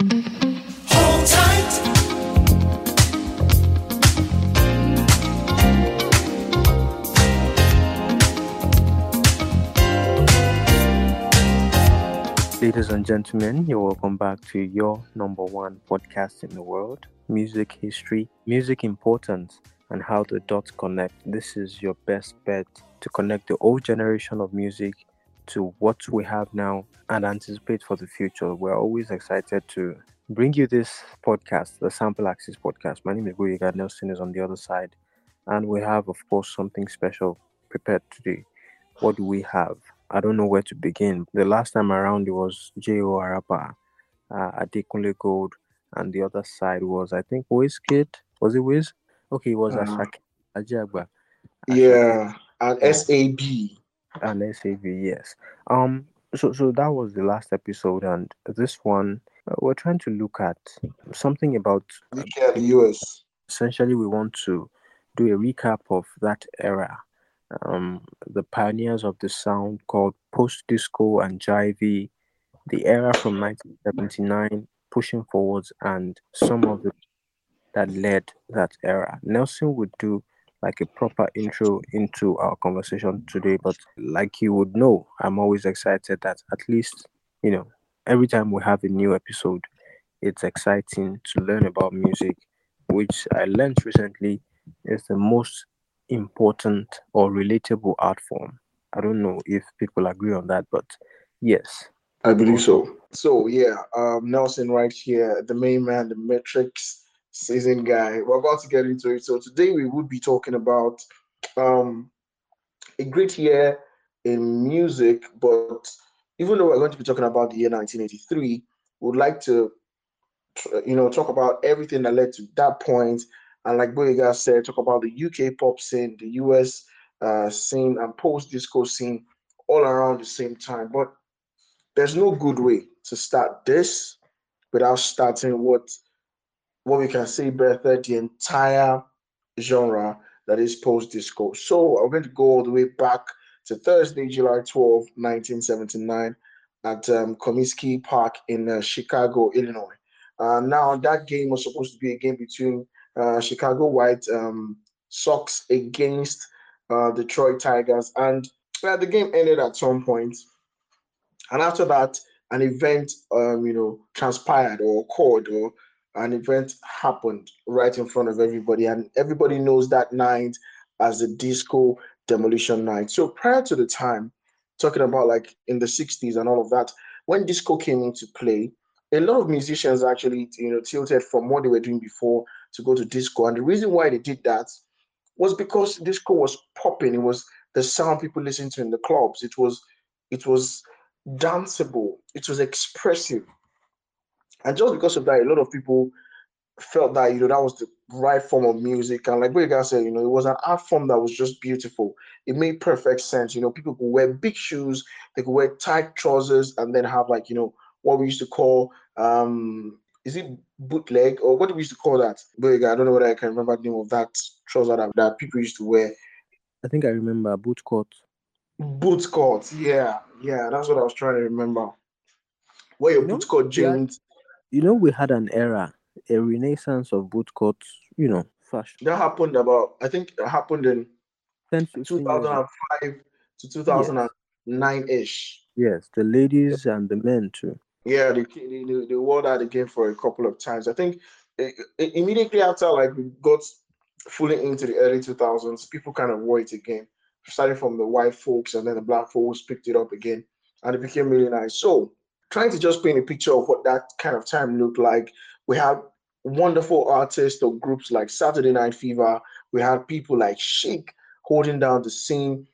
Ladies and gentlemen, you're welcome back to your number one podcast in the world music history, music importance, and how the dots connect. This is your best bet to connect the old generation of music to what we have now and anticipate for the future. We're always excited to bring you this podcast, the Sample Axis podcast. My name is Boyega Nelson is on the other side, and we have, of course, something special prepared today. What do we have? I don't know where to begin. The last time around it was J.O. Arapa, uh, Adekunle Gold, and the other side was, I think, Wizkid. Was it Wiz? Okay, it was Uh, Ashake Ajiagba. Yeah, and SAB. And SAV, yes. Um, so so that was the last episode, and this one uh, we're trying to look at something about. UK the US. Essentially, we want to do a recap of that era, um, the pioneers of the sound called post disco and jive, the era from 1979 pushing forwards, and some of the that led that era. Nelson would do like a proper intro into our conversation today. But like you would know, I'm always excited that at least, you know, every time we have a new episode, it's exciting to learn about music, which I learned recently is the most important or relatable art form. I don't know if people agree on that, but yes. I believe so. So yeah, um, Nelson right here, the main man, the metrics season guy. We're about to get into it. So today we would be talking about um, a great year in music, but even though we're going to be talking about the year 1983, we'd like to, you know, talk about everything that led to that point, and like Boyega said, talk about the UK pop scene, the US uh, scene, and post-disco scene all around the same time. But there's no good way to start this without starting what what we can say better the entire genre that is post disco. So I'm going to go all the way back to Thursday, July 12, 1979, at um, Comiskey Park in uh, Chicago, Illinois. Uh, now that game was supposed to be a game between uh, Chicago White um, Sox against uh, Detroit Tigers, and uh, the game ended at some point. And after that, an event, um, you know, transpired or occurred, or an event happened right in front of everybody, and everybody knows that night as the disco demolition night. So prior to the time, talking about like in the 60s and all of that, when disco came into play, a lot of musicians actually, you know, tilted from what they were doing before to go to disco. And the reason why they did that was because disco was popping. It was the sound people listened to in the clubs. It was, it was danceable. It was expressive. And just because of that, a lot of people felt that you know that was the right form of music. And like Boyega said, you know, it was an art form that was just beautiful. It made perfect sense. You know, people could wear big shoes, they could wear tight trousers, and then have like you know what we used to call um is it bootleg or what do we used to call that? Boyega, I don't know whether I can remember the name of that trouser that, that people used to wear. I think I remember bootcut. Boot court yeah, yeah, that's what I was trying to remember. Where your You know, bootcut jeans, You know, we had an era, a renaissance of bootcut, you know, fashion. that happened about I think it happened in 10, 15 years 2005 to 2009 ish. Yes, the ladies and the men too. Yeah, they, they, they, they wore that again for a couple of times. I think i- i- immediately after like we got fully into the early 2000s, people kind of wore it again, starting from the white folks and then the black folks picked it up again, and it became really nice. So, trying to just paint a picture of what that kind of time looked like, we had wonderful artists or groups like Saturday Night Fever. We had people like Chic holding down the scene,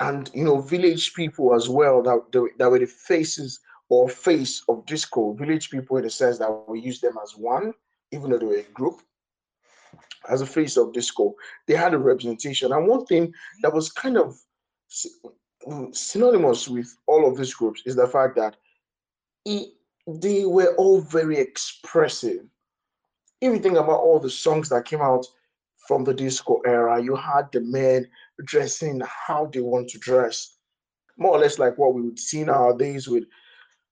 and you know, village people as well that that, were the faces or face of disco. Village people in the sense that we use them as one, even though they were a group. As a face of disco, they had a representation. And one thing that was kind of mm, synonymous with all of these groups is the fact that they were all very expressive. If you think about all the songs that came out from the disco era, you had the men dressing how they want to dress, more or less like what we would see nowadays with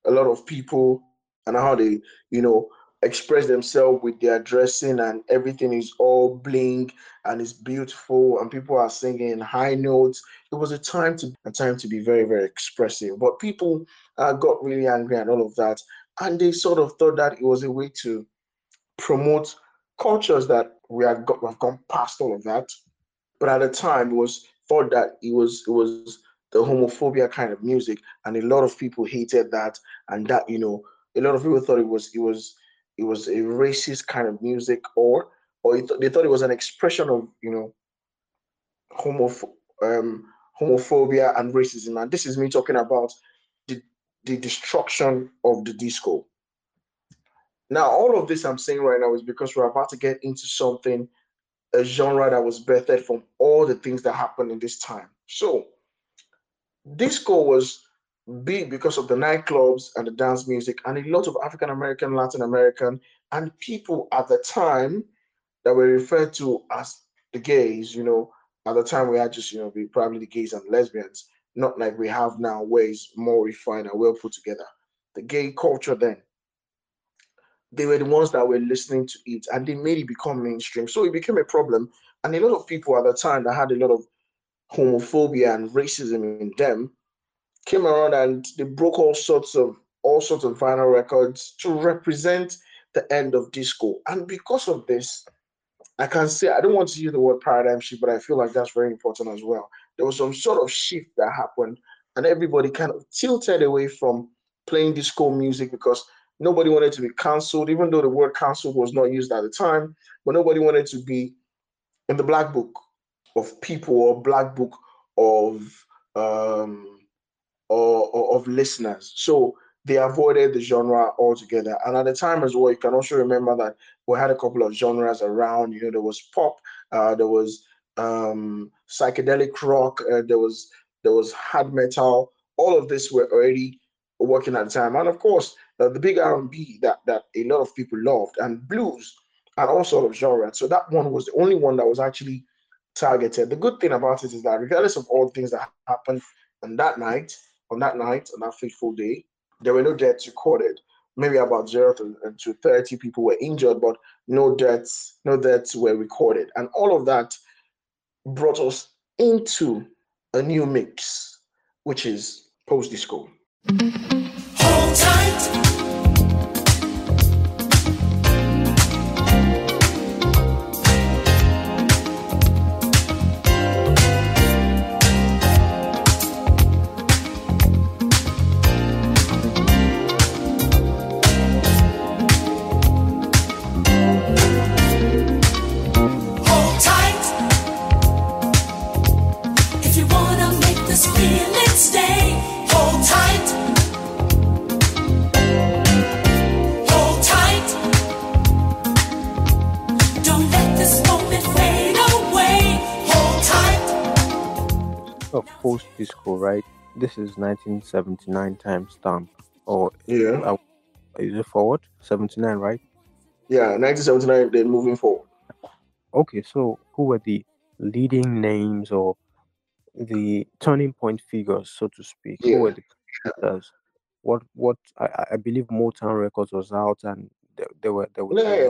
a lot of people and how they, you know, express themselves with their dressing and everything is all bling and it's beautiful and people are singing high notes. It was a time to a time to be very very expressive, but people uh, got really angry and all of that, and they sort of thought that it was a way to promote cultures that we have got have gone past all of that. But at the time, it was thought that it was it was the homophobia kind of music, and a lot of people hated that, and that you know a lot of people thought it was it was it was a racist kind of music, or or th- they thought it was an expression of you know homoph- um, homophobia and racism. And this is me talking about the the destruction of the disco. Now, all of this I'm saying right now is because we're about to get into something, a genre that was birthed from all the things that happened in this time. So, disco was big because of the nightclubs and the dance music, and a lot of African American, Latin American, and people at the time that were referred to as the gays. You know, at the time we had just you know probably the gays and lesbians, not like we have now, where it's more refined and well put together. The gay culture then, they were the ones that were listening to it, and they made it become mainstream. So it became a problem, and a lot of people at the time that had a lot of homophobia and racism in them came around and they broke all sorts of all sorts of vinyl records to represent the end of disco. And because of this, I can say I don't want to use the word paradigm shift, but I feel like that's very important as well. There was some sort of shift that happened, and everybody kind of tilted away from playing disco music because nobody wanted to be cancelled, even though the word cancelled was not used at the time, but nobody wanted to be in the black book of people or black book of um, or, or of listeners. So they avoided the genre altogether. And at the time as well, you can also remember that we had a couple of genres around. You know, there was pop, uh, there was um, psychedelic rock, uh, there was there was hard metal. All of this were already working at the time, and of course, uh, the big R&B that that a lot of people loved, and blues, and all sort of genres. So that one was the only one that was actually targeted. The good thing about it is that regardless of all things that happened on that night, on that night, on that fateful day, there were no deaths recorded. Maybe about zero to, to 30 people were injured, but no deaths, no deaths were recorded. And all of that brought us into a new mix, which is post disco. Hold tight. This is 1979 timestamp, or yeah, uh, is it forward? 79, right? Yeah, 1979. Then moving forward. Okay, so who were the leading names or the turning point figures, so to speak? Yeah. Who were the characters? What what I, I believe Motown Records was out, and there, there were there were yeah,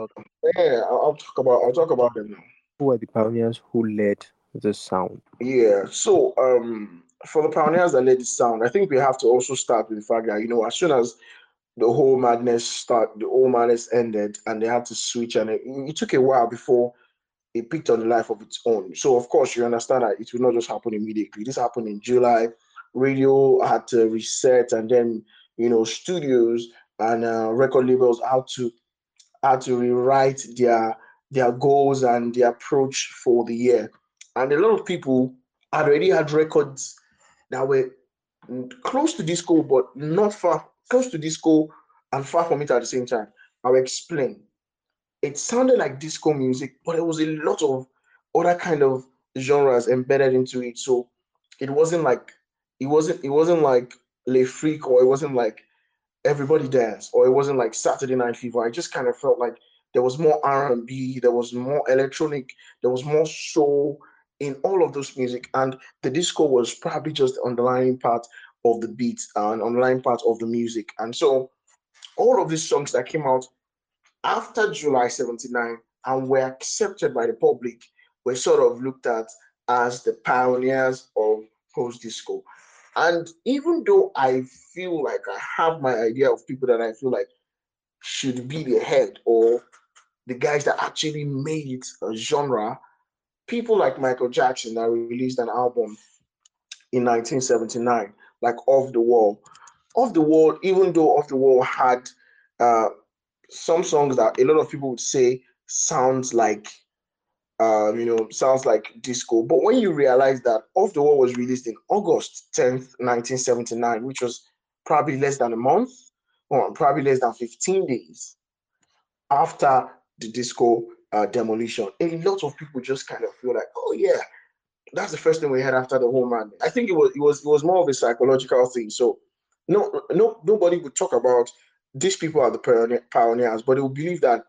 yeah. I'll talk about I'll talk about them now. Who were the pioneers who led the sound? Yeah. So um for the pioneers that led the sound, I think we have to also start with the fact that you know as soon as the whole madness start, the whole madness ended, and they had to switch, and it, it took a while before it picked on the life of its own. So of course you understand that it will not just happen immediately. This happened in July. Radio had to reset, and then you know studios and uh, record labels had to had to rewrite their their goals and their approach for the year. And a lot of people had already had records that were close to disco, but not far, close to disco and far from it at the same time. I'll explain. It sounded like disco music, but there was a lot of other kind of genres embedded into it. So it wasn't like it wasn't it wasn't like Le Freak or it wasn't like everybody dance or it wasn't like Saturday Night Fever. I just kind of felt like there was more R&B, there was more electronic, there was more soul, in all of those music, and the disco was probably just the underlying part of the beat uh, and underlying part of the music. And so all of these songs that came out after July 79 and were accepted by the public were sort of looked at as the pioneers of post disco. And even though I feel like I have my idea of people that I feel like should be the head or the guys that actually made a genre, people like Michael Jackson that released an album in 1979, like Off the Wall. Off the Wall, even though Off the Wall had uh, some songs that a lot of people would say sounds like um, you know, sounds like disco. But when you realize that Off the Wall was released in August 10th, 1979, which was probably less than a month or probably less than 15 days after the disco uh, demolition, a lot of people just kind of feel like, oh yeah, that's the first thing we had after the whole man. I think it was it was it was more of a psychological thing. So no no nobody would talk about these people are the pioneers, but they will believe that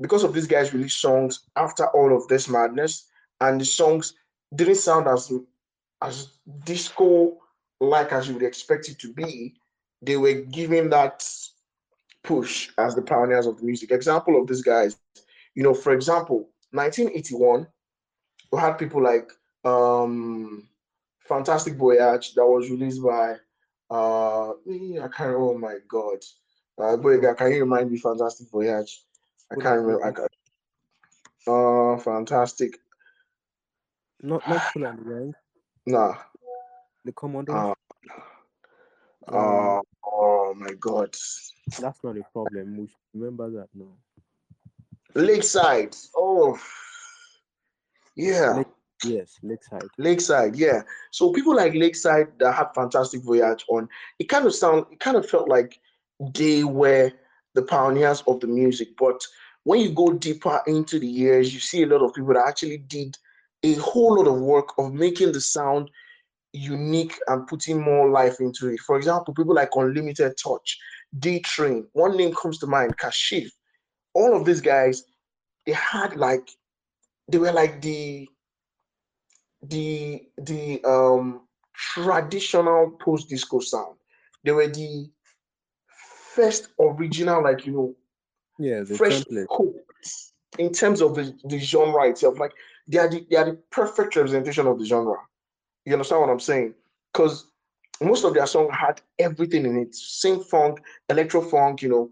because of these guys released songs after all of this madness, and the songs didn't sound as as disco like as you would expect it to be, they were giving that push as the pioneers of the music. Example of these guys, you know, for example, 1981, we had people like um Fantastic Voyage that was released by uh I can't oh my god. Uh Boyega, can you remind me Fantastic Voyage? I can't remember. I can't. Oh, fantastic. Not not Kool and Gang. Nah. The Commodore. Uh, uh, oh my god. That's not a problem. We should remember that now. Lakeside. Oh. Yeah. Lake, yes, Lakeside. Lakeside, yeah. So people like Lakeside that had Fantastic Voyage on, it kind of sound it kind of felt like they were the pioneers of the music. But when you go deeper into the years, you see a lot of people that actually did a whole lot of work of making the sound unique and putting more life into it. For example, people like Unlimited Touch, D Train, one name comes to mind, Kashif. All of these guys, they had like they were like the the the um traditional post disco sound. They were the first original, like you know, yeah, fresh in terms of the, the genre itself. Like they are the, they are the perfect representation of the genre. You understand what I'm saying? Because most of their song had everything in it: synth funk, electro funk, you know,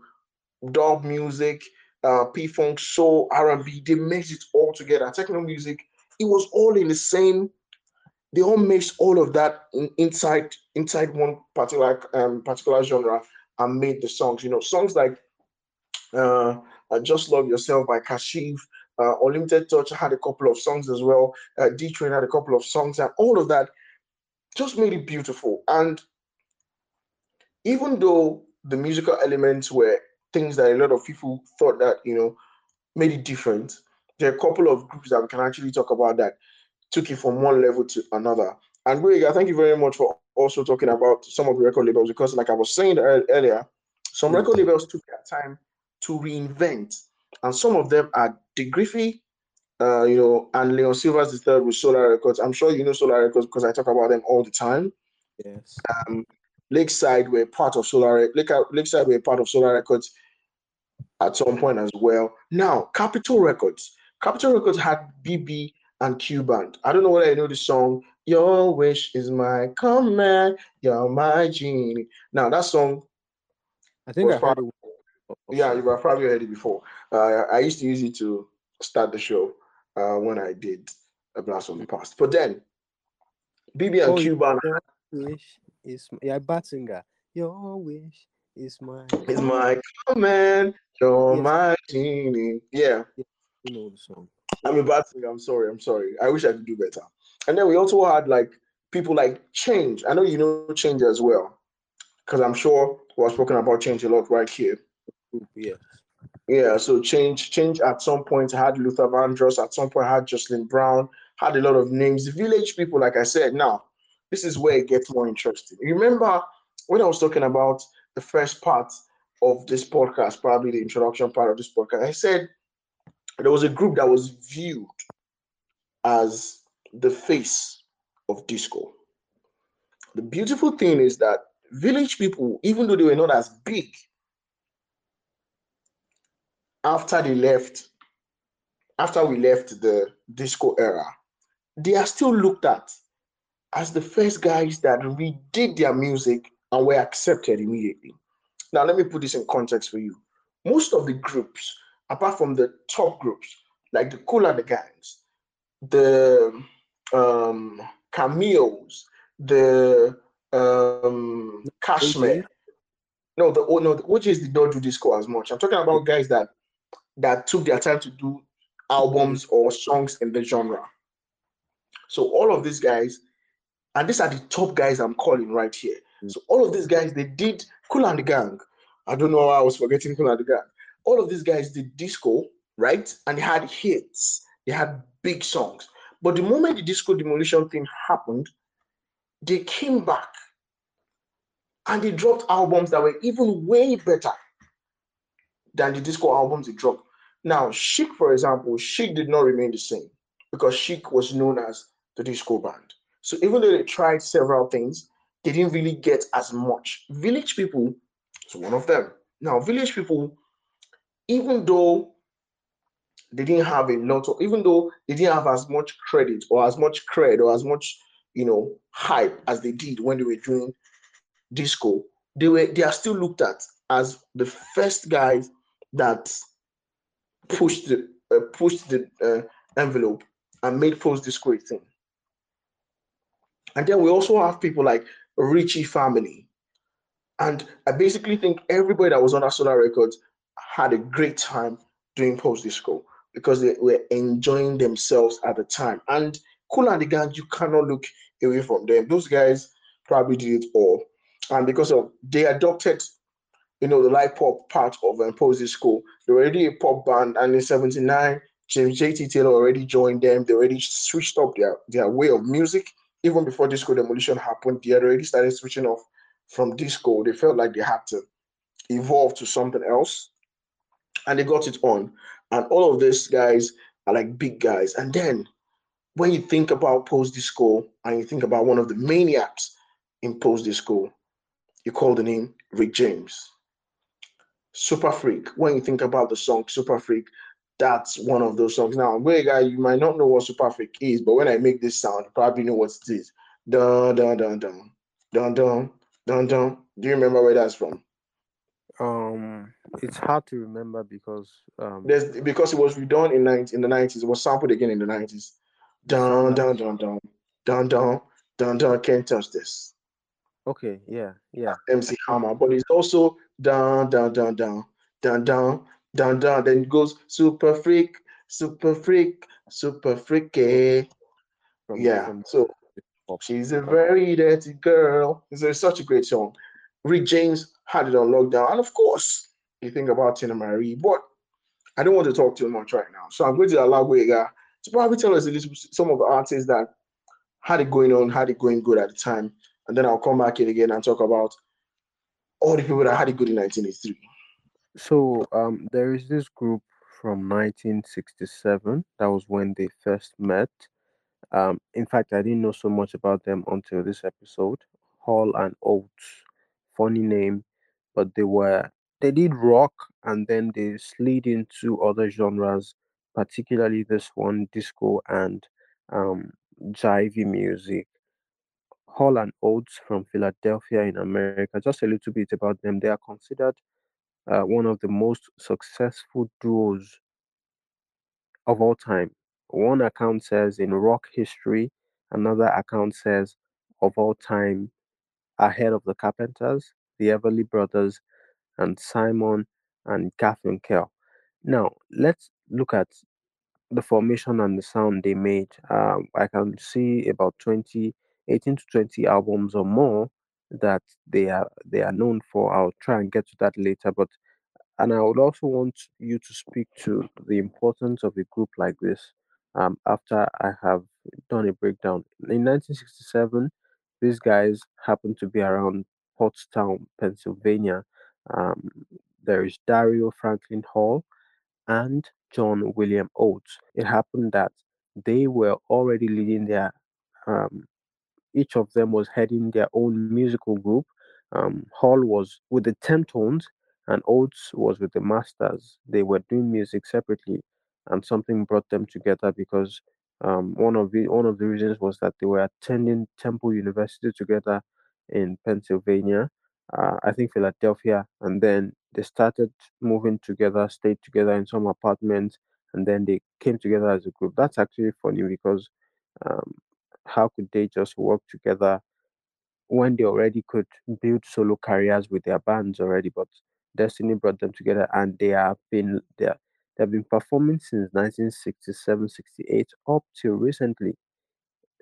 dub music, uh, P funk, soul, R&B. They mixed it all together. Techno music. It was all in the same. They all mixed all of that in, inside inside one particular um, particular genre and made the songs. You know, songs like uh, uh, Just Love Yourself by Kashif. Uh, Unlimited Touch had a couple of songs as well. Uh, D Train had a couple of songs, and all of that just made it beautiful. And even though the musical elements were things that a lot of people thought that you know made it different, there are a couple of groups that we can actually talk about that took it from one level to another. And Greg, thank you very much for also talking about some of the record labels because, like I was saying earlier, some record labels took their time to reinvent. And some of them are Dick Griffey, uh, you know, and Leon Sylvers the third with Solar Records. I'm sure you know Solar Records because I talk about them all the time. Yes. Um, Lakeside were part of Solar Lake, Lakeside were part of Solar Records at some point as well. Now, Capitol Records. Capitol Records had BB and Q Band. I don't know whether you know the song. Your wish is my command. You're my genie. Now that song. I think I heard it yeah, you've probably heard it before. Uh, I used to use it to start the show uh, when I did a blast from the past. But then, BB and Oh, Q Band Your wish is my, yeah, bad singer. Your wish is my is my command. You're Yes. my genie. Yeah, you know the song. I'm a bad singer. I'm sorry. I'm sorry. I wish I could do better. And then we also had like people like Change. I know you know Change as well, because I'm sure we're spoken about Change a lot right here. Yes. Yeah, so change change at some point had Luther Vandross, at some point had Jocelyn Brown, had a lot of names. Village people, like I said, now this is where it gets more interesting. Remember when I was talking about the first part of this podcast, probably the introduction part of this podcast, I said there was a group that was viewed as the face of disco. The beautiful thing is that village people, even though they were not as big after they left, after we left the disco era, they are still looked at as the first guys that redid their music and were accepted immediately. Now, let me put this in context for you. Most of the groups, apart from the top groups, like the and the Gangs, the um, Cameos, the um, Cashmere. No, the oh no, which is the O'Jays did not do disco as much. I'm talking about guys that that took their time to do albums or songs in the genre. So all of these guys, and these are the top guys I'm calling right here. So all of these guys, they did Kool and the Gang. I don't know why I was forgetting Kool and the Gang. All of these guys did disco, right? And they had hits. They had big songs. But the moment the disco demolition thing happened, they came back and they dropped albums that were even way better than the disco albums they dropped. Now, Chic, for example, Chic did not remain the same because Chic was known as the disco band. So even though they tried several things, they didn't really get as much. Village People is one of them. Now, Village People, even though they didn't have a lot of, even though they didn't have as much credit or as much cred or as much, you know, hype as they did when they were doing disco, they were they are still looked at as the first guys that pushed the uh, pushed the uh, envelope and made post disco thing. And then we also have people like Ritchie Family. And I basically think everybody that was on Solar Records had a great time doing post disco because they were enjoying themselves at the time. And Kool and the Gang, you cannot look away from them. Those guys probably did it all. And because of they adopted, you know, the light pop part of um, post disco, they were already a pop band. And in 79, James JT Taylor already joined them. They already switched up their, their way of music even before disco demolition happened, they had already started switching off from disco. They felt like they had to evolve to something else. And they got it on. And all of these guys are like big guys. And then when you think about post disco and you think about one of the maniacs in post disco, you call the name Rick James. Super Freak. When you think about the song Super Freak, that's one of those songs. Now, guy, you might not know what Super Freak is, but when I make this sound, you probably know what it is. Dun dun dun dun dun dun dun dun. Do you remember where that's from? Um, it's hard to remember because um, there's because it was redone in 90, in the nineties. It was sampled again in the nineties. Dun dun dun dun dun dun dun dun. Can't touch this. Okay, yeah, yeah. MC Hammer, but it's also dun dun dun dun dun dun dun dun. Then it goes super freak, super freak, super freaky. From, yeah. From, so she's a very dirty girl. It's such a great song. Rick James had it on lockdown, and of course, you think about Teena Marie, but I don't want to talk too much right now. So I'm going to allow Wega to probably tell us a little some of the artists that had it going on, had it going good at the time, and then I'll come back in again and talk about all the people that had it good in 1983. So um, there is this group from 1967. That was when they first met. Um, in fact, I didn't know so much about them until this episode. Hall and Oates, funny name, but they were they did rock and then they slid into other genres, particularly this one, disco and um, jivey music. Hall and Oates from Philadelphia in America. Just a little bit about them. They are considered uh, one of the most successful duos of all time. One account says in rock history, another account says of all time, ahead of the Carpenters, the Everly Brothers, and Simon and Garfunkel. Now, let's look at the formation and the sound they made. Um, I can see about 20, 18 to 20 albums or more that they are they are known for. I'll try and get to that later, but and I would also want you to speak to the importance of a group like this. Um, after I have done a breakdown in 1967, these guys happened to be around Pottstown, Pennsylvania. Um, there is Daryl Franklin Hall and John William Oates. It happened that they were already leading their um, each of them was heading their own musical group. Um, Hall was with the Temptones, and Oates was with the Masters. They were doing music separately, and something brought them together because um, one of the one of the reasons was that they were attending Temple University together in Pennsylvania, uh, I think Philadelphia, and then they started moving together, stayed together in some apartments, and then they came together as a group. That's actually funny because um, how could they just work together when they already could build solo careers with their bands already? But Destiny brought them together, and they have been there. They've been performing since 1967, 68 up till recently.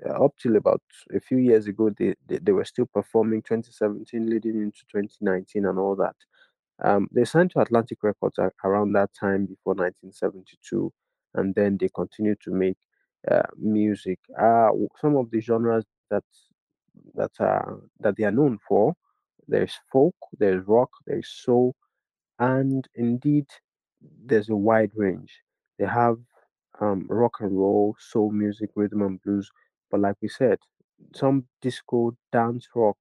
Uh, up till about a few years ago, they, they, they were still performing 2017 leading into 2019 and all that. Um, they signed to Atlantic Records around that time before 1972, and then they continued to make uh, music. Uh, some of the genres that that are that they are known for, there's folk, there's rock, there's soul, and indeed there's a wide range. They have um, rock and roll, soul music, rhythm and blues, but like we said, some disco, dance, rock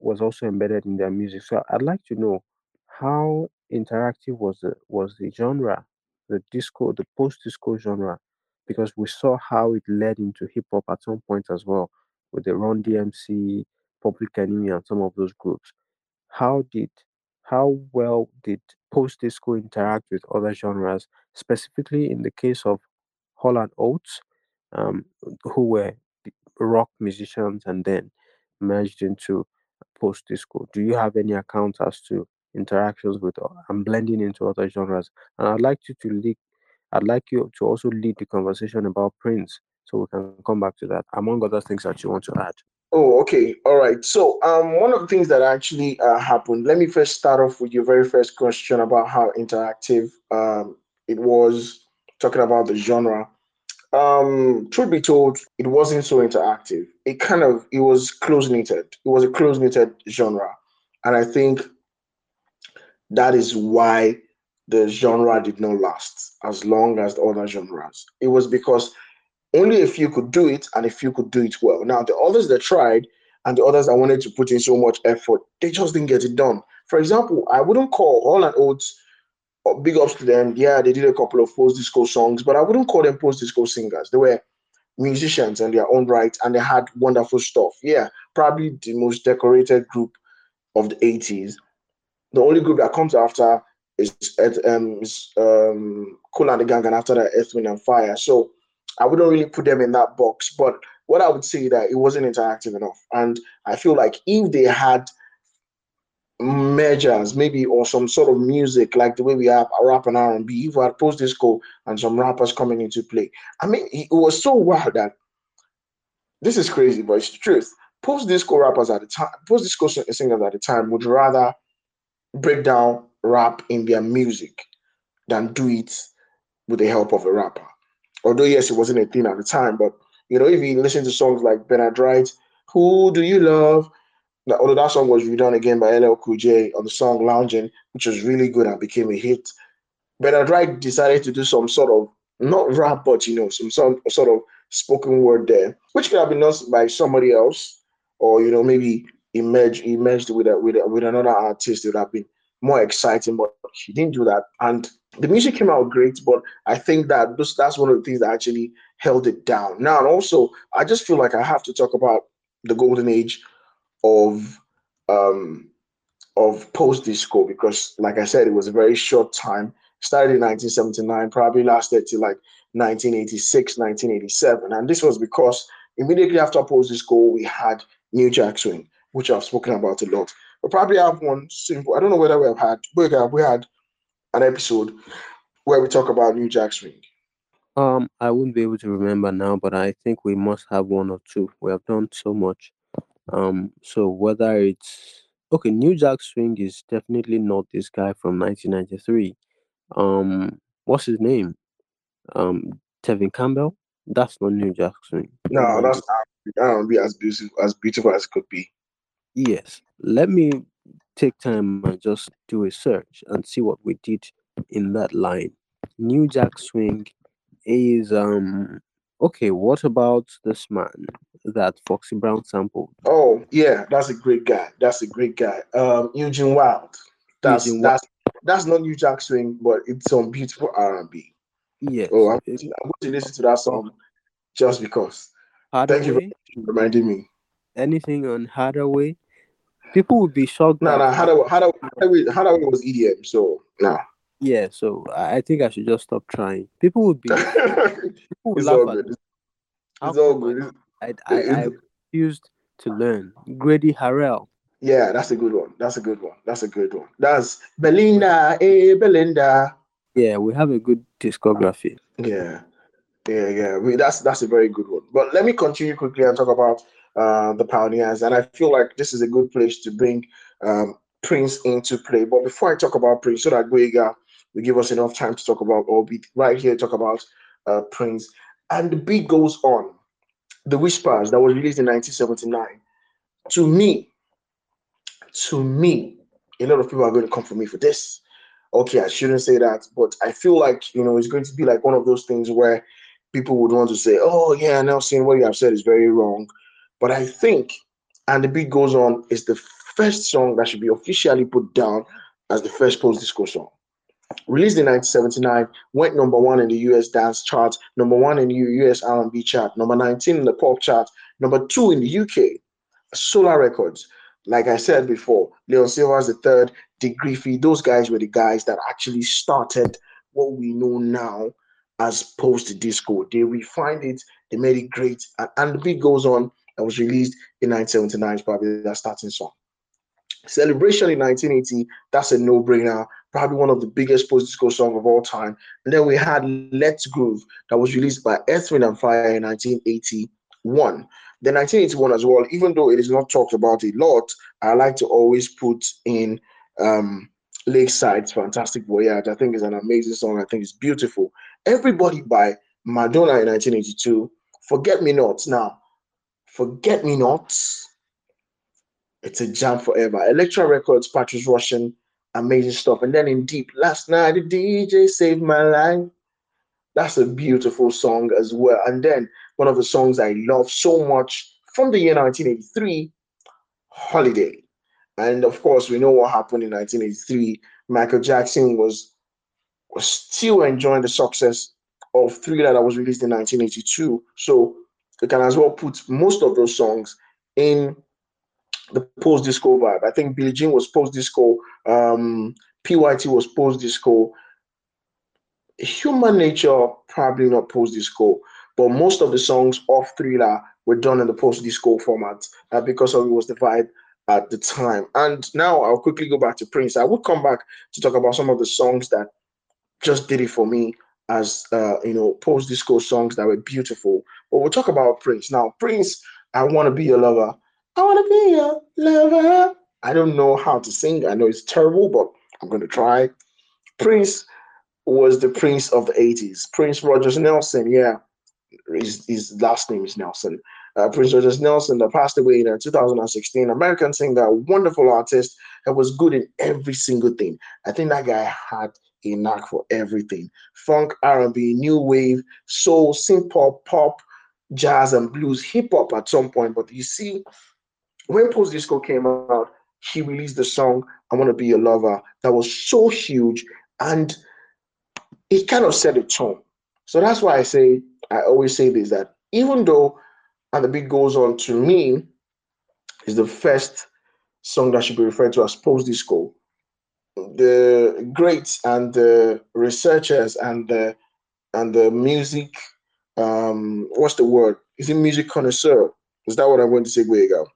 was also embedded in their music. So I'd like to know how interactive was the was the genre, the disco, the post-disco genre, because we saw how it led into hip hop at some point as well, with the Run DMC, Public Enemy, and some of those groups. How did how well did post-disco interact with other genres, specifically in the case of Hall and Oates, um, who were rock musicians and then merged into post-disco? Do you have any account as to interactions with uh, and blending into other genres. And I'd like you to lead, I'd like you to also lead the conversation about Prince so we can come back to that. Among other things that you want to add. Oh, okay, all right. So, um, one of the things that actually uh, happened. Let me first start off with your very first question about how interactive um it was. Talking about the genre. Um, truth be told, it wasn't so interactive. It kind of it was close knitted. It was a close knitted genre, and I think that is why the genre did not last as long as the other genres. It was because only a few could do it and a few could do it well. Now, the others that tried and the others that wanted to put in so much effort, they just didn't get it done. For example, I wouldn't call Hall and Oates big ups to them. Yeah, they did a couple of post disco songs, but I wouldn't call them post disco singers. They were musicians in their own right and they had wonderful stuff. Yeah, probably the most decorated group of the 80s the only group that comes after is, um, is um, Kool and the Gang, and after that, Earth, Wind, and Fire. So I wouldn't really put them in that box. But what I would say that it wasn't interactive enough, and I feel like if they had measures, maybe or some sort of music like the way we have a rap and R and B, if we had post disco and some rappers coming into play, I mean, it was so wild that this is crazy, but it's the truth. Post disco rappers at the time, post disco singers at the time would rather break down rap in their music than do it with the help of a rapper. Although yes, it wasn't a thing at the time, but you know, if you listen to songs like Bernard Wright, Who Do You Love? although that song was redone again by LL Cool J on the song Lounging, which was really good and became a hit. Bernard Wright decided to do some sort of not rap, but you know, some, some sort of spoken word there, which could have been done by somebody else, or you know, maybe emerged emerged with a, with a, with another artist. It would have been more exciting, but he didn't do that. And the music came out great, but I think that this, that's one of the things that actually held it down. Now, and also, I just feel like I have to talk about the golden age of um, of post disco because, like I said, it was a very short time. Started in 1979, probably lasted till like 1986, 1987, and this was because immediately after post disco, we had New Jack Swing, which I've spoken about a lot. We'll probably have one simple. I don't know whether we have had. We have we had an episode where we talk about New Jack Swing. Um, I wouldn't be able to remember now, but I think we must have one or two. We have done so much. Um, so whether it's okay, New Jack Swing is definitely not this guy from 1993. Um, what's his name? Um, Tevin Campbell. That's not New Jack Swing. No, that's not. That would be as beautiful as beautiful as it could be. Yes. Let me take time and just do a search and see what we did in that line. New Jack Swing is um okay, what about this man that Foxy Brown sampled? Oh yeah, that's a great guy. That's a great guy. Um Eugene Wilde. That's Eugene that's that's not New Jack Swing, but it's some beautiful R and B. Yes. Oh, I'm, I'm, going to listen to that song just because. Hardaway, Thank you for reminding me. anything on Hardaway? People would be shocked. No, that- no, Hadaway, Hadaway, Hadaway, Hadaway was EDM, so no. Yeah, so I think I should just stop trying. People would be. People would it's all good. It's, it's all good. I, I, I refused to learn. Grady Harrell. Yeah, that's a good one. That's a good one. That's a good one. That's Belinda, eh, Belinda. Yeah, we have a good discography. Yeah, yeah, yeah. We, that's that's a very good one. But let me continue quickly and talk about uh, the pioneers. And I feel like this is a good place to bring um, Prince into play. But before I talk about Prince, so that Guega will give us enough time to talk about, or be right here talk about uh, Prince. And the beat goes on. The Whispers that was released in 1979. To me, to me, a lot of people are going to come for me for this okay, I shouldn't say that, but I feel like you know it's going to be like one of those things where people would want to say, "Oh yeah, Nelson, what you have said is very wrong," but I think, and the beat goes on, is the first song that should be officially put down as the first post disco song. Released in 1979, went number one in the US dance chart, number one in the US R&B chart, number 19 in the pop chart, number two in the UK. Solar Records, like I said before, Leon the third, Dick Griffey, those guys were the guys that actually started what we know now as post disco. They refined it, they made it great, and, and the beat goes on. That was released in 1979, is probably that starting song. Celebration in 1980, that's a no brainer, probably one of the biggest post disco songs of all time. And then we had Let's Groove, that was released by Earth, Wind and Fire in 1981. The 1981 as well, even though it is not talked about a lot, I like to always put in um, Lakeside's Fantastic Voyage. I think it's an amazing song. I think it's beautiful. Everybody by Madonna in 1982. Forget Me Not. Now, Forget Me Not. It's a jam forever. Elektra Records, Patrice Rushen, amazing stuff. And then Indeep, Last Night the DJ Saved My Life. That's a beautiful song as well. And then one of the songs I love so much from the year 1983, Holiday. And of course, we know what happened in 1983. Michael Jackson was was still enjoying the success of Thriller that was released in 1982. So we can as well put most of those songs in the post disco vibe. I think Billie Jean was post disco. Um, PYT was post disco. Human Nature probably not post disco, but most of the songs of Thriller were done in the post disco format uh, because of it was the vibe at the time. And now I'll quickly go back to Prince. I would come back to talk about some of the songs that just did it for me as uh, you know post disco songs that were beautiful. But we'll talk about Prince now. Prince, I want to be your lover. I want to be your lover. I don't know how to sing. I know it's terrible, but I'm going to try. Prince was the prince of the 80s. Prince Rogers Nelson, yeah, his, his last name is Nelson. Uh, Prince Rogers Nelson that passed away in uh, 2016, American singer, wonderful artist, that was good in every single thing. I think that guy had a knack for everything: funk, R&B, new wave, soul, synth pop, pop, jazz, and blues, hip hop at some point. But you see, when Post Disco came out, he released the song "I Want to Be Your Lover" that was so huge, and it kind of set a tone. So that's why I say I always say this that even though and the beat goes on to me is the first song that should be referred to as post disco. The greats and the researchers and the and the music, um, what's the word? Is it music connoisseur? Is that what I'm going to say, Guega?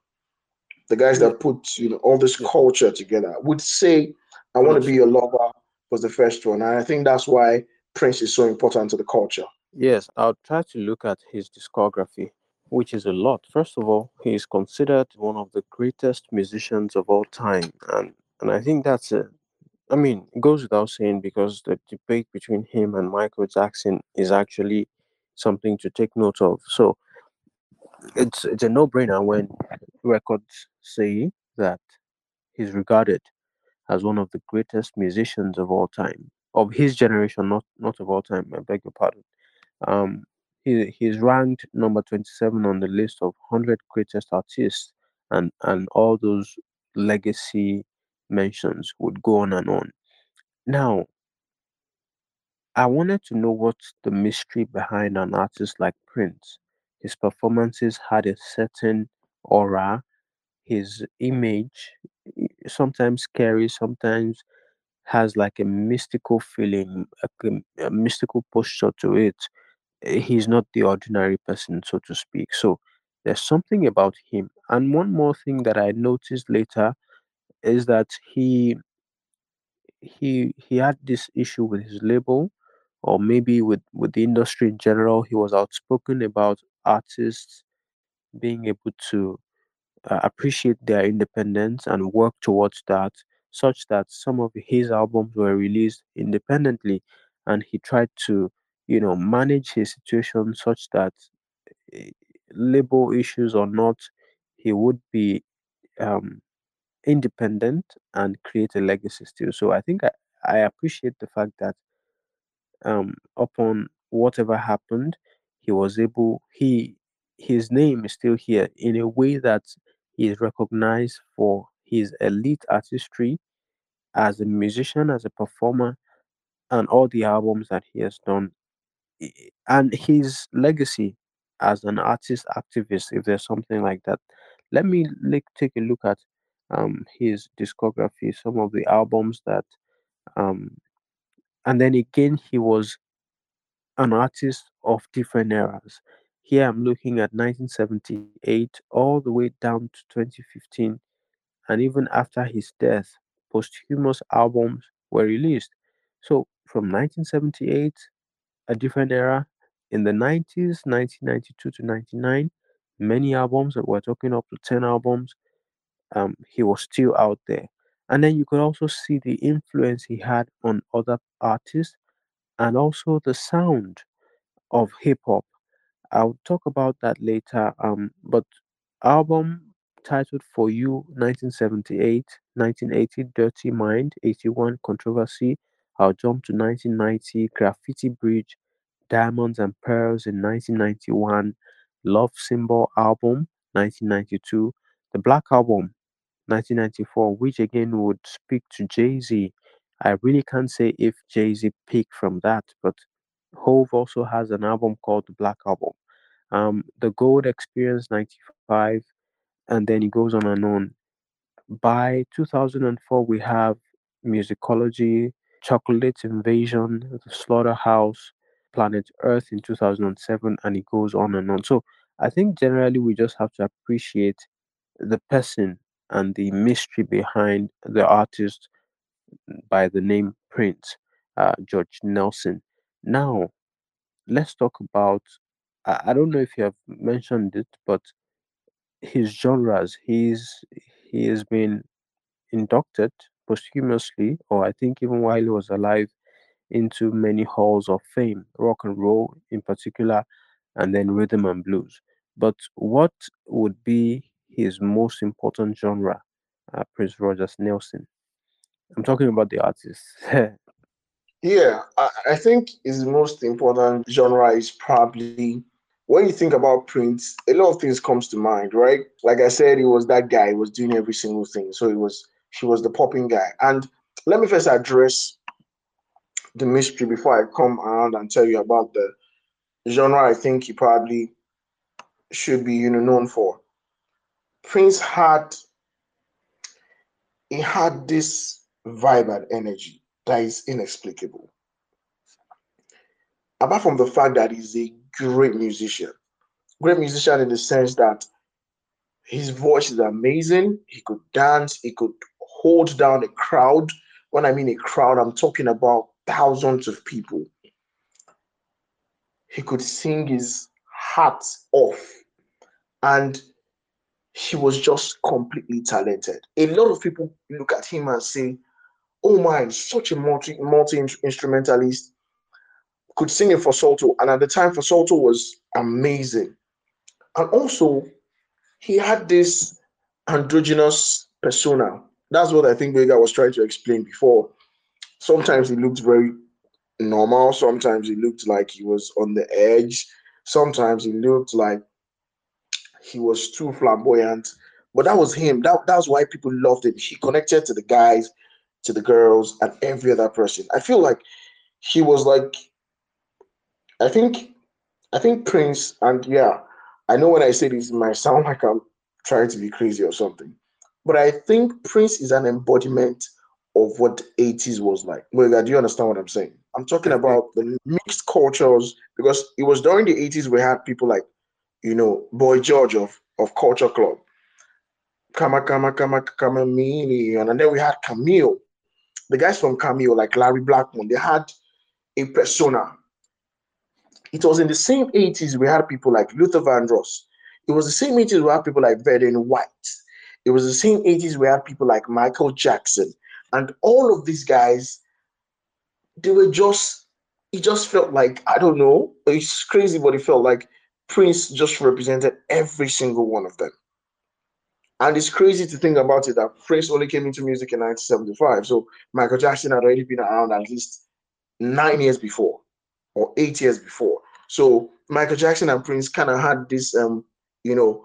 The guys that put you know all this culture together would say, "I want to be your lover" was the first one, and I think that's why Prince is so important to the culture. Yes, I'll try to look at his discography, which is a lot. First of all, he is considered one of the greatest musicians of all time, and and I think that's a. I mean, it goes without saying because the debate between him and Michael Jackson is actually something to take note of. So it's it's a no-brainer when records say that he's regarded as one of the greatest musicians of all time, of his generation, not not of all time. I beg your pardon. Um, he he's ranked number twenty-seven on the list of hundred greatest artists, and and all those legacy mentions would go on and on. Now, I wanted to know what's the mystery behind an artist like Prince. His performances had a certain aura, his image, sometimes scary, sometimes has like a mystical feeling, a, a mystical posture to it. Eh, He's not the ordinary person, so to speak. So there's something about him. And one more thing that I noticed later is that he he he had this issue with his label or maybe with with the industry in general he was outspoken about artists being able to uh, appreciate their independence and work towards that such that some of his albums were released independently. And he tried to you know manage his situation such that eh, label issues or not he would be um independent and create a legacy still so i think i, I appreciate the fact that um, upon whatever happened, he was able he his name is still here in a way that he is recognized for his elite artistry as a musician, as a performer, and all the albums that he has done, and his legacy as an artist activist, if there's something like that. Let me take a look at um, his discography, some of the albums that, um, and then again, he was an artist of different eras. Here I'm looking at 1978 all the way down to 2015, and even after his death, posthumous albums were released. So from 1978, a different era, in the 90s, 1992 to 99, many albums, we're talking up to 10 albums, um, he was still out there. And then you could also see the influence he had on other artists and also the sound of hip hop I'll talk about that later. Um, but album titled For You 1978, 1980 Dirty Mind, 81 Controversy. I'll jump to 1990 Graffiti Bridge, Diamonds and Pearls in 1991, Love Symbol album 1992, The Black Album 1994, which again would speak to Jay Z. I really can't say if Jay Z picked from that, but Hove also has an album called The Black Album um, the Gold Experience 95, and then it goes on and on. By 2004, we have Musicology, Chocolate Invasion, The Slaughterhouse, Planet Earth in 2007, and it goes on and on. So I think generally we just have to appreciate the person and the mystery behind the artist by the name Prince, uh, George Nelson. Now, let's talk about I, I don't know if you have mentioned it, but his genres. He's he has been inducted posthumously, or I think even while he was alive, into many halls of fame, rock and roll in particular, and then rhythm and blues. But what would be his most important genre, uh, Prince Rogers Nelson? I'm talking about the artist. Yeah, I, I think his most important genre is probably when you think about Prince, a lot of things comes to mind, right? Like I said, he was that guy, he was doing every single thing. So he was he was the popping guy. And let me first address the mystery before I come around and tell you about the genre I think he probably should be you know known for. Prince had he had this vibrant energy that is inexplicable. Apart from the fact that he's a great musician, great musician in the sense that his voice is amazing. He could dance, he could hold down a crowd. When I mean a crowd, I'm talking about thousands of people. He could sing his heart off, and he was just completely talented. A lot of people look at him and say, "Oh my, such a multi multi instrumentalist." Could sing it falsetto, and at the time, falsetto was amazing. And also, he had this androgynous persona. That's what I think Vega was trying to explain before. Sometimes he looked very normal, sometimes he looked like he was on the edge, sometimes he looked like he was too flamboyant. But that was him. That, that's why people loved him. He connected to the guys. to the girls and every other person. I feel like he was like, I think, I think Prince, and yeah, I know when I say this, it might sound like I'm trying to be crazy or something, but I think Prince is an embodiment of what 80s was like. Well, do you understand what I'm saying? I'm talking about the mixed cultures because it was during the 80s we had people like, you know, Boy George of, of Culture Club, Kama Kama Kama Kama Mini, and then we had Cameo. The guys from Cameo, like Larry Blackmon, they had a persona. It was in the same 80s we had people like Luther Vandross. It was the same 80s we had people like Verdine White. It was the same 80s we had people like Michael Jackson. And all of these guys, they were just, it just felt like, I don't know, it's crazy, but it felt like Prince just represented every single one of them. And it's crazy to think about it that Prince only came into music in 1975. So Michael Jackson had already been around at least nine years before or eight years before. So Michael Jackson and Prince kind of had this, um, you know,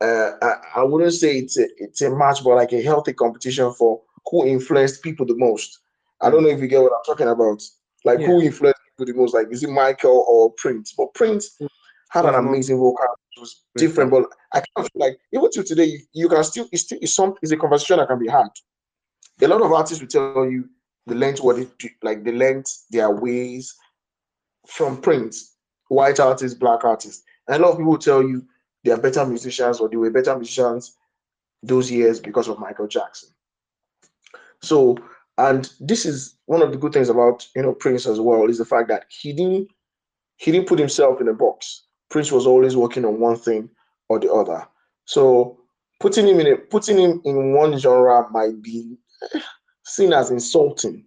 uh, I, I, wouldn't say it's a, it's a match, but like a healthy competition for who influenced people the most. I don't know if you get what I'm talking about. Like yeah. who influenced people the most? Like is it Michael or Prince? But Prince had an amazing vocal. It was different, but I kind of feel like even to today, you, you can still it's still it's some it's a conversation that can be had. A lot of artists will tell you the length what it like the length their ways from Prince, white artists, black artists, and a lot of people will tell you they are better musicians or they were better musicians those years because of Michael Jackson. So, and this is one of the good things about you know Prince as well is the fact that he didn't he didn't put himself in a box. Prince was always working on one thing or the other. So putting him in a, putting him in one genre might be eh, seen as insulting.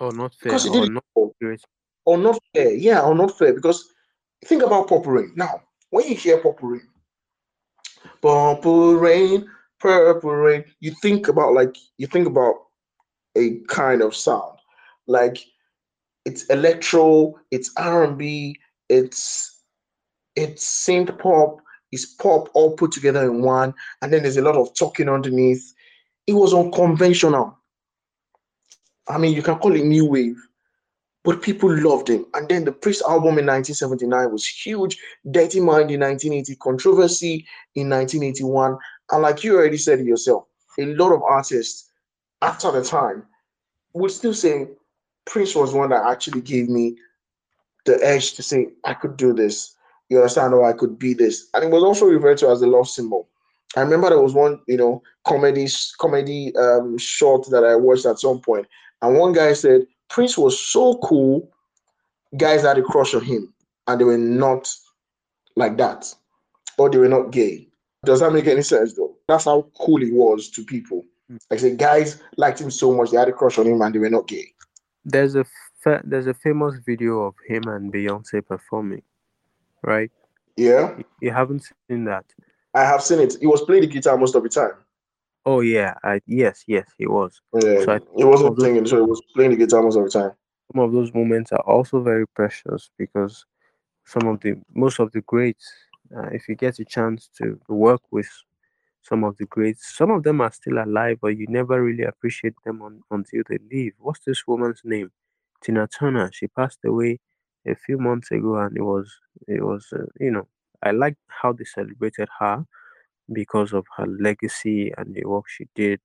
Or not fair. Because he did not Or not fair. Yeah, or not fair. Because think about Purple Rain. Now, when you hear Purple Rain, Purple Rain, Purple Rain, you think about like you think about a kind of sound. Like it's electro, it's R&B, it's it's synth pop, it's pop all put together in one, and then there's a lot of talking underneath. It was unconventional. I mean, you can call it new wave, but people loved him. And then the Prince album in 1979 was huge. Dirty Mind in 1980, Controversy in 1981. And like you already said yourself, a lot of artists after the time would still say Prince was one that actually gave me the edge to say I could do this. You understand? Or I could be this. And it was also referred to as the love symbol. I remember there was one, you know, comedy comedy um, short that I watched at some point, and one guy said Prince was so cool, guys had a crush on him, and they were not like that, or they were not gay. Does that make any sense though? That's how cool he was to people. Hmm. Like I said, guys liked him so much, they had a crush on him, and they were not gay. There's a fa- there's a famous video of him and Beyonce performing, right? Yeah. You haven't seen that? I have seen it. He was playing the guitar most of the time. Oh yeah, I yes, yes, he was. Yeah, so he wasn't singing, so he was playing the guitar most of the time. Some of those moments are also very precious because some of the most of the greats, uh, if you get a chance to work with some of the greats, some of them are still alive, but you never really appreciate them on, until they leave. What's this woman's name? Tina Turner. She passed away a few months ago, and it was it was uh, you know I liked how they celebrated her because of her legacy and the work she did.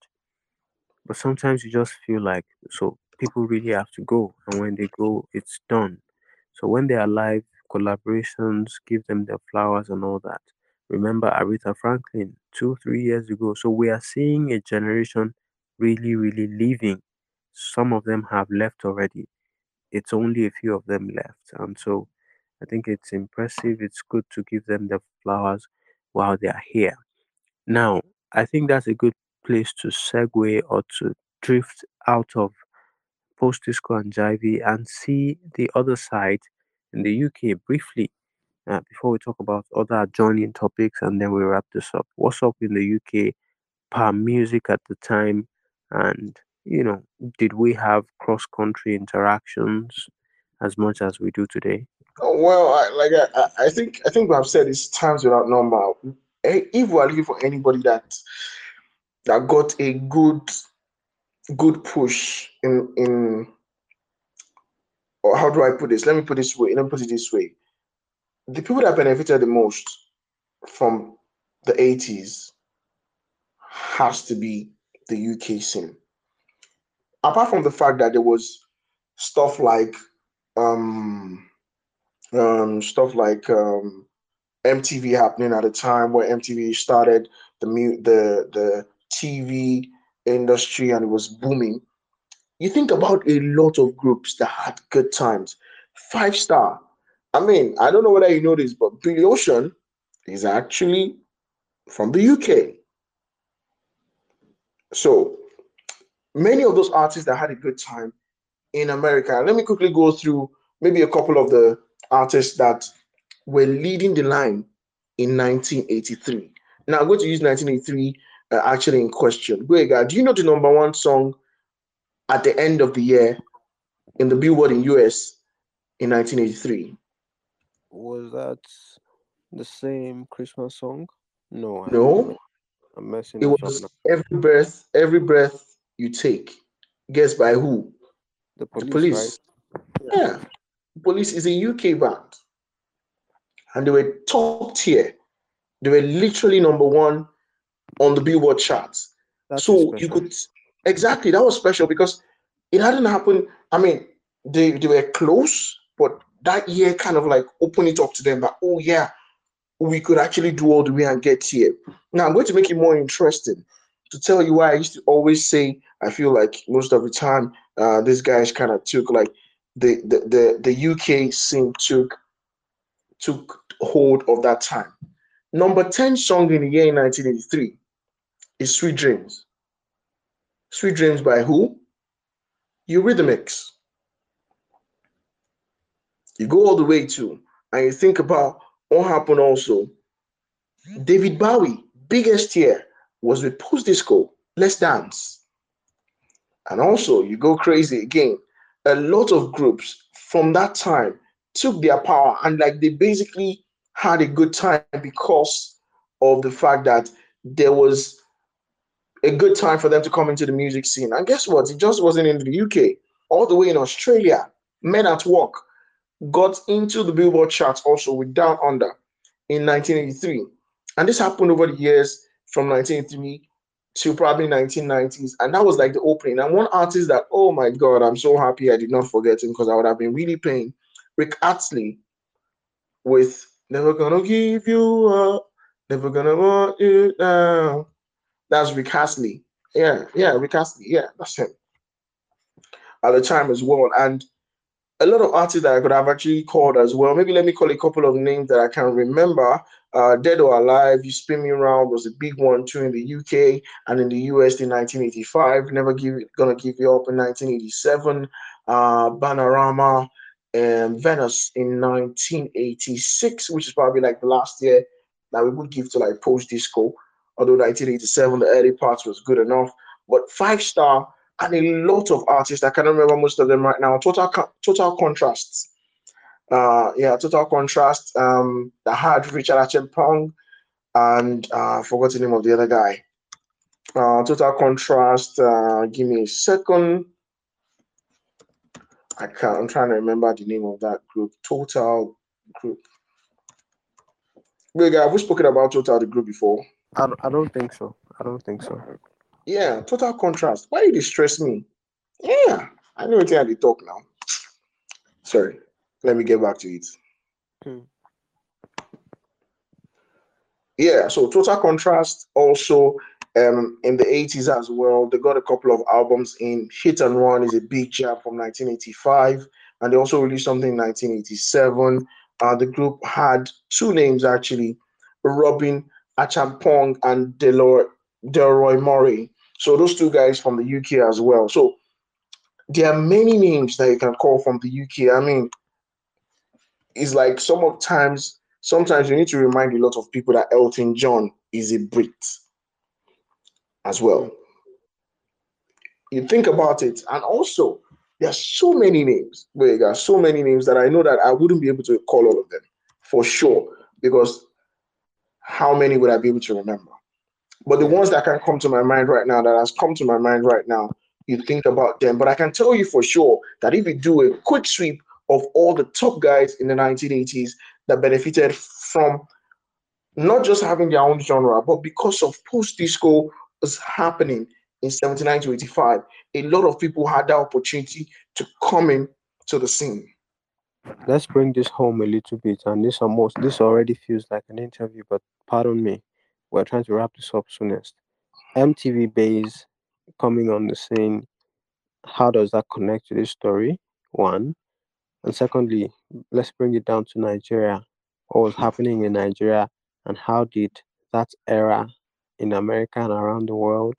But sometimes you just feel like so people really have to go, and when they go, it's done. So when they're alive, collaborations, give them their flowers and all that. Remember Aretha Franklin two, three years ago. So we are seeing a generation really, really leaving. Some of them have left already. It's only a few of them left. And so I think it's impressive. It's good to give them the flowers while they are here. Now, I think that's a good place to segue or to drift out of post disco and jivey and see the other side in the UK briefly uh, before we talk about other adjoining topics and then we wrap this up. What's up in the UK per music at the time? And, you know, did we have cross country interactions as much as we do today? Oh, well, I, like I, I think I think we have said this times without number. Eh, if we are looking for anybody that that got a good good push in in or how do I put this? Let me put this way. Let me put it this way. The people that benefited the most from the 80s has to be the UK scene. Apart from the fact that there was stuff like um um stuff like um MTV happening at a time where MTV started the the the TV industry and it was booming. You think about a lot of groups that had good times. Five Star. I mean, I don't know whether you know this, but Billy Ocean is actually from the UK. So many of those artists that had a good time in America. Let me quickly go through maybe a couple of the artists that were leading the line in 1983. Now I'm going to use 1983 uh, actually in question. Boyega, do you know the number one song at the end of the year in the Billboard in US in 1983? Was that the same Christmas song? No. No. I'm messing it was every breath, every breath you take. Guess by who? The police. The police. Right? Yeah. Police is a UK band. And they were top tier. They were literally number one on the Billboard charts. That's so you could exactly that was special because it hadn't happened. I mean, they, they were close, but that year kind of like opened it up to them that oh yeah, we could actually do all the way and get here. Now I'm going to make it more interesting to tell you why I used to always say I feel like most of the time uh, these guys kind of took like the, the the the UK scene took took hold of that time. Number 10 song in the year 1983 is Sweet Dreams. Sweet Dreams by who? Eurythmics. You go all the way to, and you think about what happened also. David Bowie, biggest year, was with Post Disco, Let's Dance. And also, you go crazy again. A lot of groups from that time took their power and like they basically had a good time because of the fact that there was a good time for them to come into the music scene. And guess what? It just wasn't in the UK. All the way in Australia, Men at Work got into the Billboard charts also with Down Under in 1983. And this happened over the years from 1983 to probably 1990s. And that was like the opening. And one artist that, oh my God, I'm so happy I did not forget him because I would have been really paying Rick Astley with Never Gonna Give You Up, Never Gonna Want You Down. That's Rick Astley. Yeah, yeah, Rick Astley. Yeah, that's him. At the time as well. And a lot of artists that I could have actually called as well. Maybe let me call a couple of names that I can remember. Uh, Dead or Alive, You Spin Me Around was a big one too in the UK and in the US in 1985. Never give Gonna Give You Up in 1987. Uh, Bananarama and Venus in 1986, which is probably like the last year that we would give to like post disco. Although 1987, the early parts was good enough, but Five Star and a lot of artists. I can't remember most of them right now. Total Total Contrasts. Uh, yeah, Total Contrast. Um, that had Richard Acheampong and uh, I forgot the name of the other guy. Uh, Total Contrast. Uh, give me a second. I can't. I'm trying to remember the name of that group. Total group. Wait, have we spoken about Total the group before? I, I don't think so. I don't think so. Yeah, total contrast. Why do you distress me? Yeah, I know what I talk now. Sorry, let me get back to it. Hmm. Yeah, so total contrast also um in the 80s as well. They got a couple of albums in Hit and Run is a big jam from 1985, and they also released something in 1987. Uh, the group had two names actually, Robin Acheampong and Delroy, Delroy Murray. So those two guys from the UK as well. So there are many names that you can call from the UK. I mean, it's like sometimes sometimes you need to remind a lot of people that Elton John is a Brit as well. You think about it, and also there are so many names. There are so many names that I know that I wouldn't be able to call all of them for sure because how many would I be able to remember? But the ones that can come to my mind right now, that has come to my mind right now, you think about them. But I can tell you for sure that if you do a quick sweep of all the top guys in the 1980s that benefited from not just having their own genre, but because of post disco was happening in 79 to 85, a lot of people had that opportunity to come in to the scene. Let's bring this home a little bit, and this almost this already feels like an interview, but pardon me, we're trying to wrap this up soonest. MTV Base coming on the scene, how does that connect to this story? One. And secondly, let's bring it down to Nigeria. What was happening in Nigeria and how did that era in America and around the world,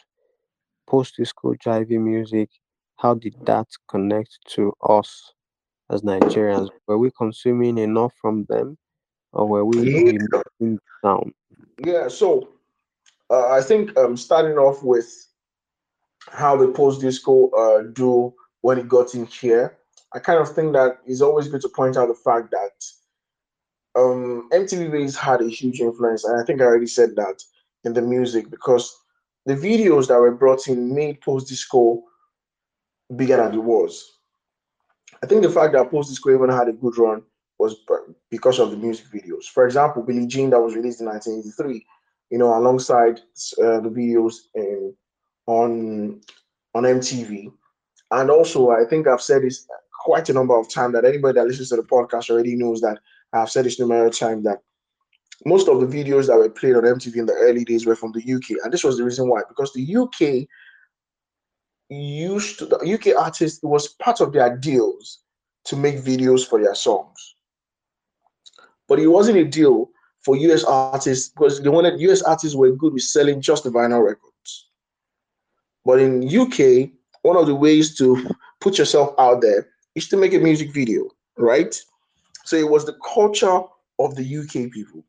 post disco jivey music, how did that connect to us as Nigerians? Were we consuming enough from them or were we Yeah, sound? yeah. So uh, I think um, starting off with how the post disco uh, do when it got in here, I kind of think that it's always good to point out the fact that um, MTV Base had a huge influence, and I think I already said that in the music because the videos that were brought in made post disco bigger than it was. I think the fact that post disco even had a good run was because of the music videos. For example, Billie Jean that was released in 1983, you know, alongside uh, the videos in, on on MTV. And also, I think I've said this quite a number of times that anybody that listens to the podcast already knows that I've said this numerous times that most of the videos that were played on MTV in the early days were from the UK, and this was the reason why because the UK used to the UK artists it was part of their deals to make videos for their songs, but it wasn't a deal for US artists because they wanted US artists were good with selling just the vinyl records. But in UK, one of the ways to put yourself out there is to make a music video, right? So it was the culture of the UK people.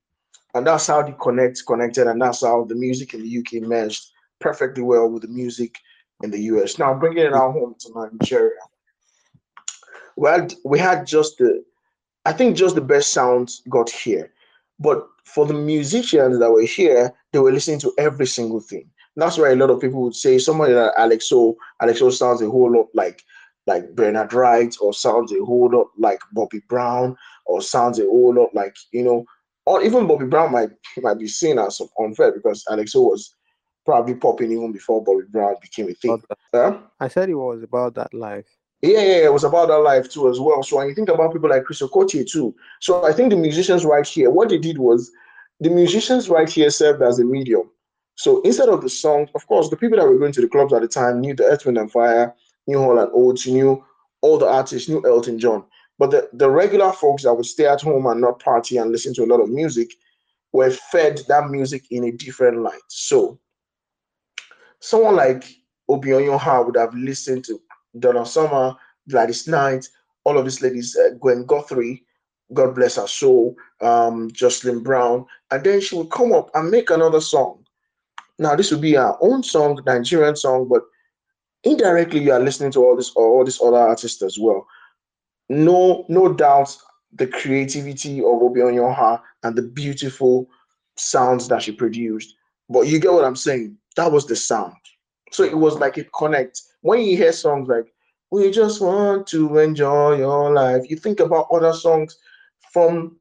And that's how the connect connected, and that's how the music in the UK merged perfectly well with the music in the US. Now bringing it out home to Nigeria. Well, we had just the I think just the best sounds got here. But for the musicians that were here, they were listening to every single thing. That's why a lot of people would say somebody like Alex O, Alex sounds a whole lot like like Bernard Wright, or sounds a whole lot like Bobby Brown, or sounds a whole lot like you know, or even Bobby Brown might might be seen as unfair because Alex O was probably popping even before Bobby Brown became a thing. Huh? I said it was about that life. Yeah, yeah, yeah, it was about that life too as well. So when you think about people like Chris Okotie too, so I think the musicians right here, what they did was the musicians right here served as a medium. So instead of the song, of course, the people that were going to the clubs at the time knew the Earth, Wind and Fire, knew Hall and Oates, knew all the artists, knew Elton John. But the, the regular folks that would stay at home and not party and listen to a lot of music were fed that music in a different light. So someone like Oby Onyioha would have listened to Donna Summer, Gladys Knight, all of these ladies, uh, Gwen Guthrie, God bless her soul, um, Jocelyn Brown, and then she would come up and make another song. Now this would be her own song, Nigerian song, but indirectly you are listening to all this all these other artists as well. No, no doubt the creativity of Oby Onyioha and the beautiful sounds that she produced. But you get what I'm saying? That was the sound. So it was like it connects. When you hear songs like "We just want to enjoy your life," you think about other songs from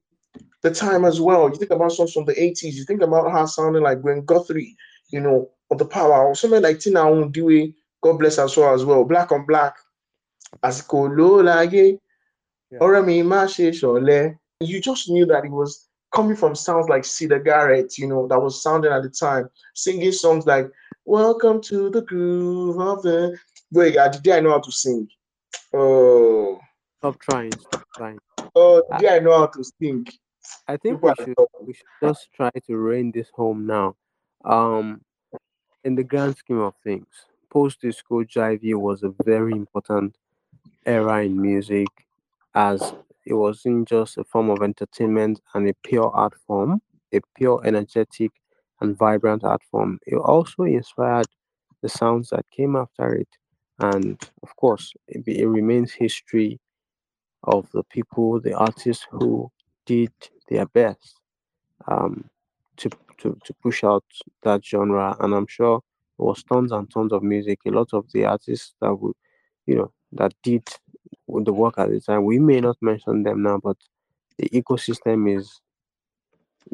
the time as well. You think about songs from the 80s. You think about her sounding like Gwen Guthrie, you know, of the power, or something like Tina Onwudiwe, God bless us all as well. Black on Black. Àsìkò ló láyé, Yeah. ọ̀rẹ́ mi má ṣe ṣọ̀lẹ. You just knew that it was coming from sounds like Siedah Garrett, you know, that was sounding at the time, singing songs like Welcome to the groove of the Wait, did I know how to sing? Oh, Stop trying, stop trying. oh, I, did I know how to sing? I think People we should we should just try to rein this home now. Um, in the grand scheme of things, post disco jivey was a very important era in music as it wasn't just a form of entertainment and a pure art form, a pure energetic and vibrant art form. It also inspired the sounds that came after it. And of course, it, be- it remains history of the people, the artists who did their best um, to, to, to push out that genre. And I'm sure was tons and tons of music. A lot of the artists that would, you know, that did the work at the time. We may not mention them now, but the ecosystem is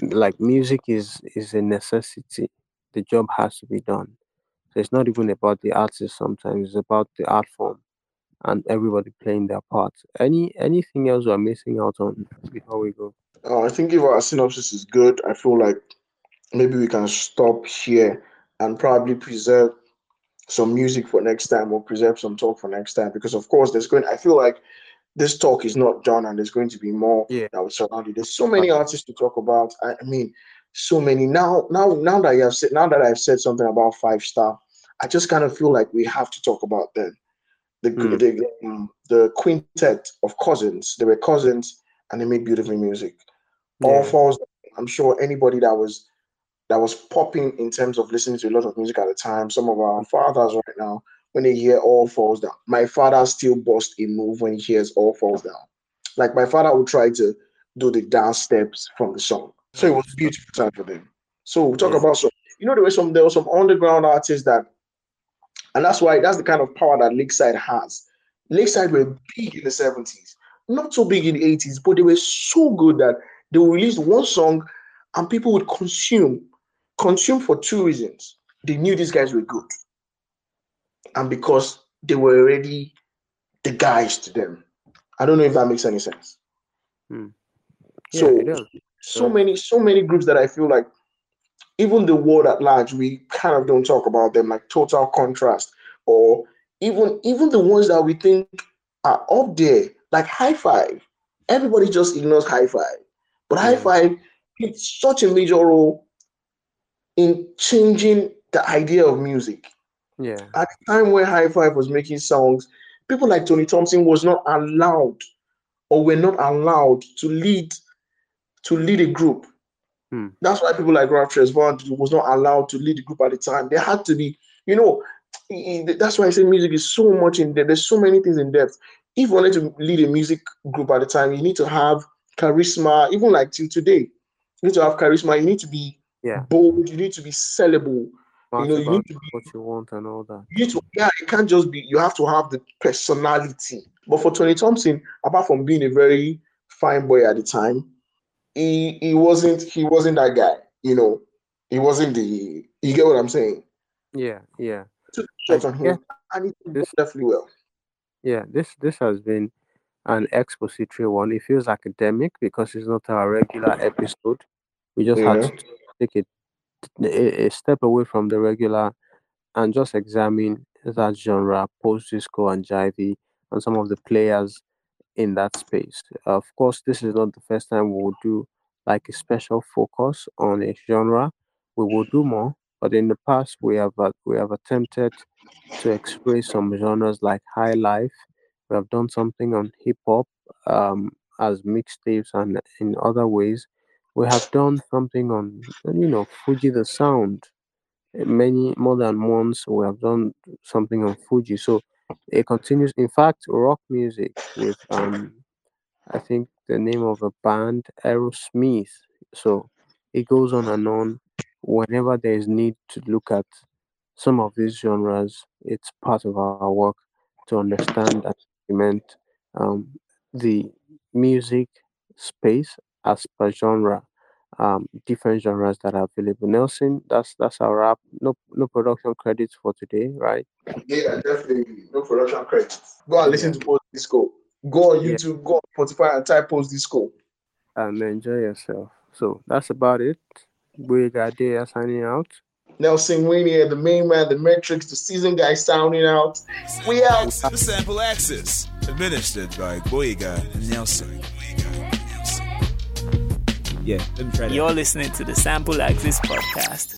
like music is is a necessity. The job has to be done. So it's not even about the artist sometimes, it's about the art form and everybody playing their part. Any anything else we're missing out on before we go? Uh, I think if our synopsis is good, I feel like maybe we can stop here and probably preserve some music for next time or preserve some talk for next time because of course there's going I feel like this talk is not done and there's going to be more Yeah. that will surround it. There's so many artists to talk about. I, I mean, so many now. Now, now that you have said, now that I've said something about five star, I just kind of feel like we have to talk about them. The Mm. the um, the quintet of cousins. They were cousins and they made beautiful music. All falls. I'm sure anybody that was that was popping in terms of listening to a lot of music at the time. Some of our fathers right now, when they hear All Falls Down, my father still bust a move when he hears All Falls Down. Like my father would try to do the dance steps from the song. So it was a beautiful time for them. So we talk about some, you know, there were some there were some underground artists that, and that's why that's the kind of power that Lakeside has. Lakeside were big in the 70s, not so big in the 80s, but they were so good that they released one song and people would consume, consume for two reasons. They knew these guys were good, and because they were already the guys to them. I don't know if that makes any sense. Hmm. Yeah, So so Yeah. many so many groups that I feel like even the world at large we kind of don't talk about them like total contrast or even even the ones that we think are up there like Hi-Five everybody just ignores Hi-Five but high hmm. five played such a major role in changing the idea of music Yeah. at the time where Hi-Five was making songs people like tony thompson was not allowed or were not allowed to lead to lead a group Hmm. that's why people like Ralph Tresvant was not allowed to lead the group at the time. There had to be, you know, that's why I say music is so much in depth. There's so many things in depth. If you wanted to lead a music group at the time, you need to have charisma, even like till today. You need to have charisma, you need to be Yeah. bold, you need to be sellable, you know, you need to be what you want and all that. you need to, yeah, it can't just be, you have to have the personality. But for Tony Thompson, apart from being a very fine boy at the time, he he wasn't he wasn't that guy, you know. He wasn't the you get what I'm saying? Yeah, yeah. Took shots on him and he did this definitely well. yeah, this this has been an expository one. It feels academic because it's not our regular episode. We just had Yeah. to take it a, a step away from the regular and just examine that genre, post disco and jivey, and some of the players in that space. Of course, this is not the first time we will do like a special focus on a genre. We will do more, but in the past we have uh, we have attempted to express some genres like high life. We have done something on hip hop um, as mixtapes and in other ways. We have done something on you know Fuji the sound many more than once we have done something on Fuji. So it continues. In fact, rock music with um I think the name of a band Aerosmith. So it goes on and on. Whenever there is need to look at some of these genres, it's part of our work to understand and document um, the music space as per genre um different genres that are available. Nelson, that's that's our wrap. No no production credits for today, right? Yeah, definitely. No production credits. Go and listen Yeah. to Post Disco. Go on Yeah. YouTube, go on Spotify and type Post Disco. And enjoy yourself. So that's about it. We got there signing out. Nelson Wayne here, the main man, the metrics, the season guy sounding out. We out. The Sample Access, administered by Boyega and Nelson. Yeah, let me try that. You're listening to the Sample Access Podcast.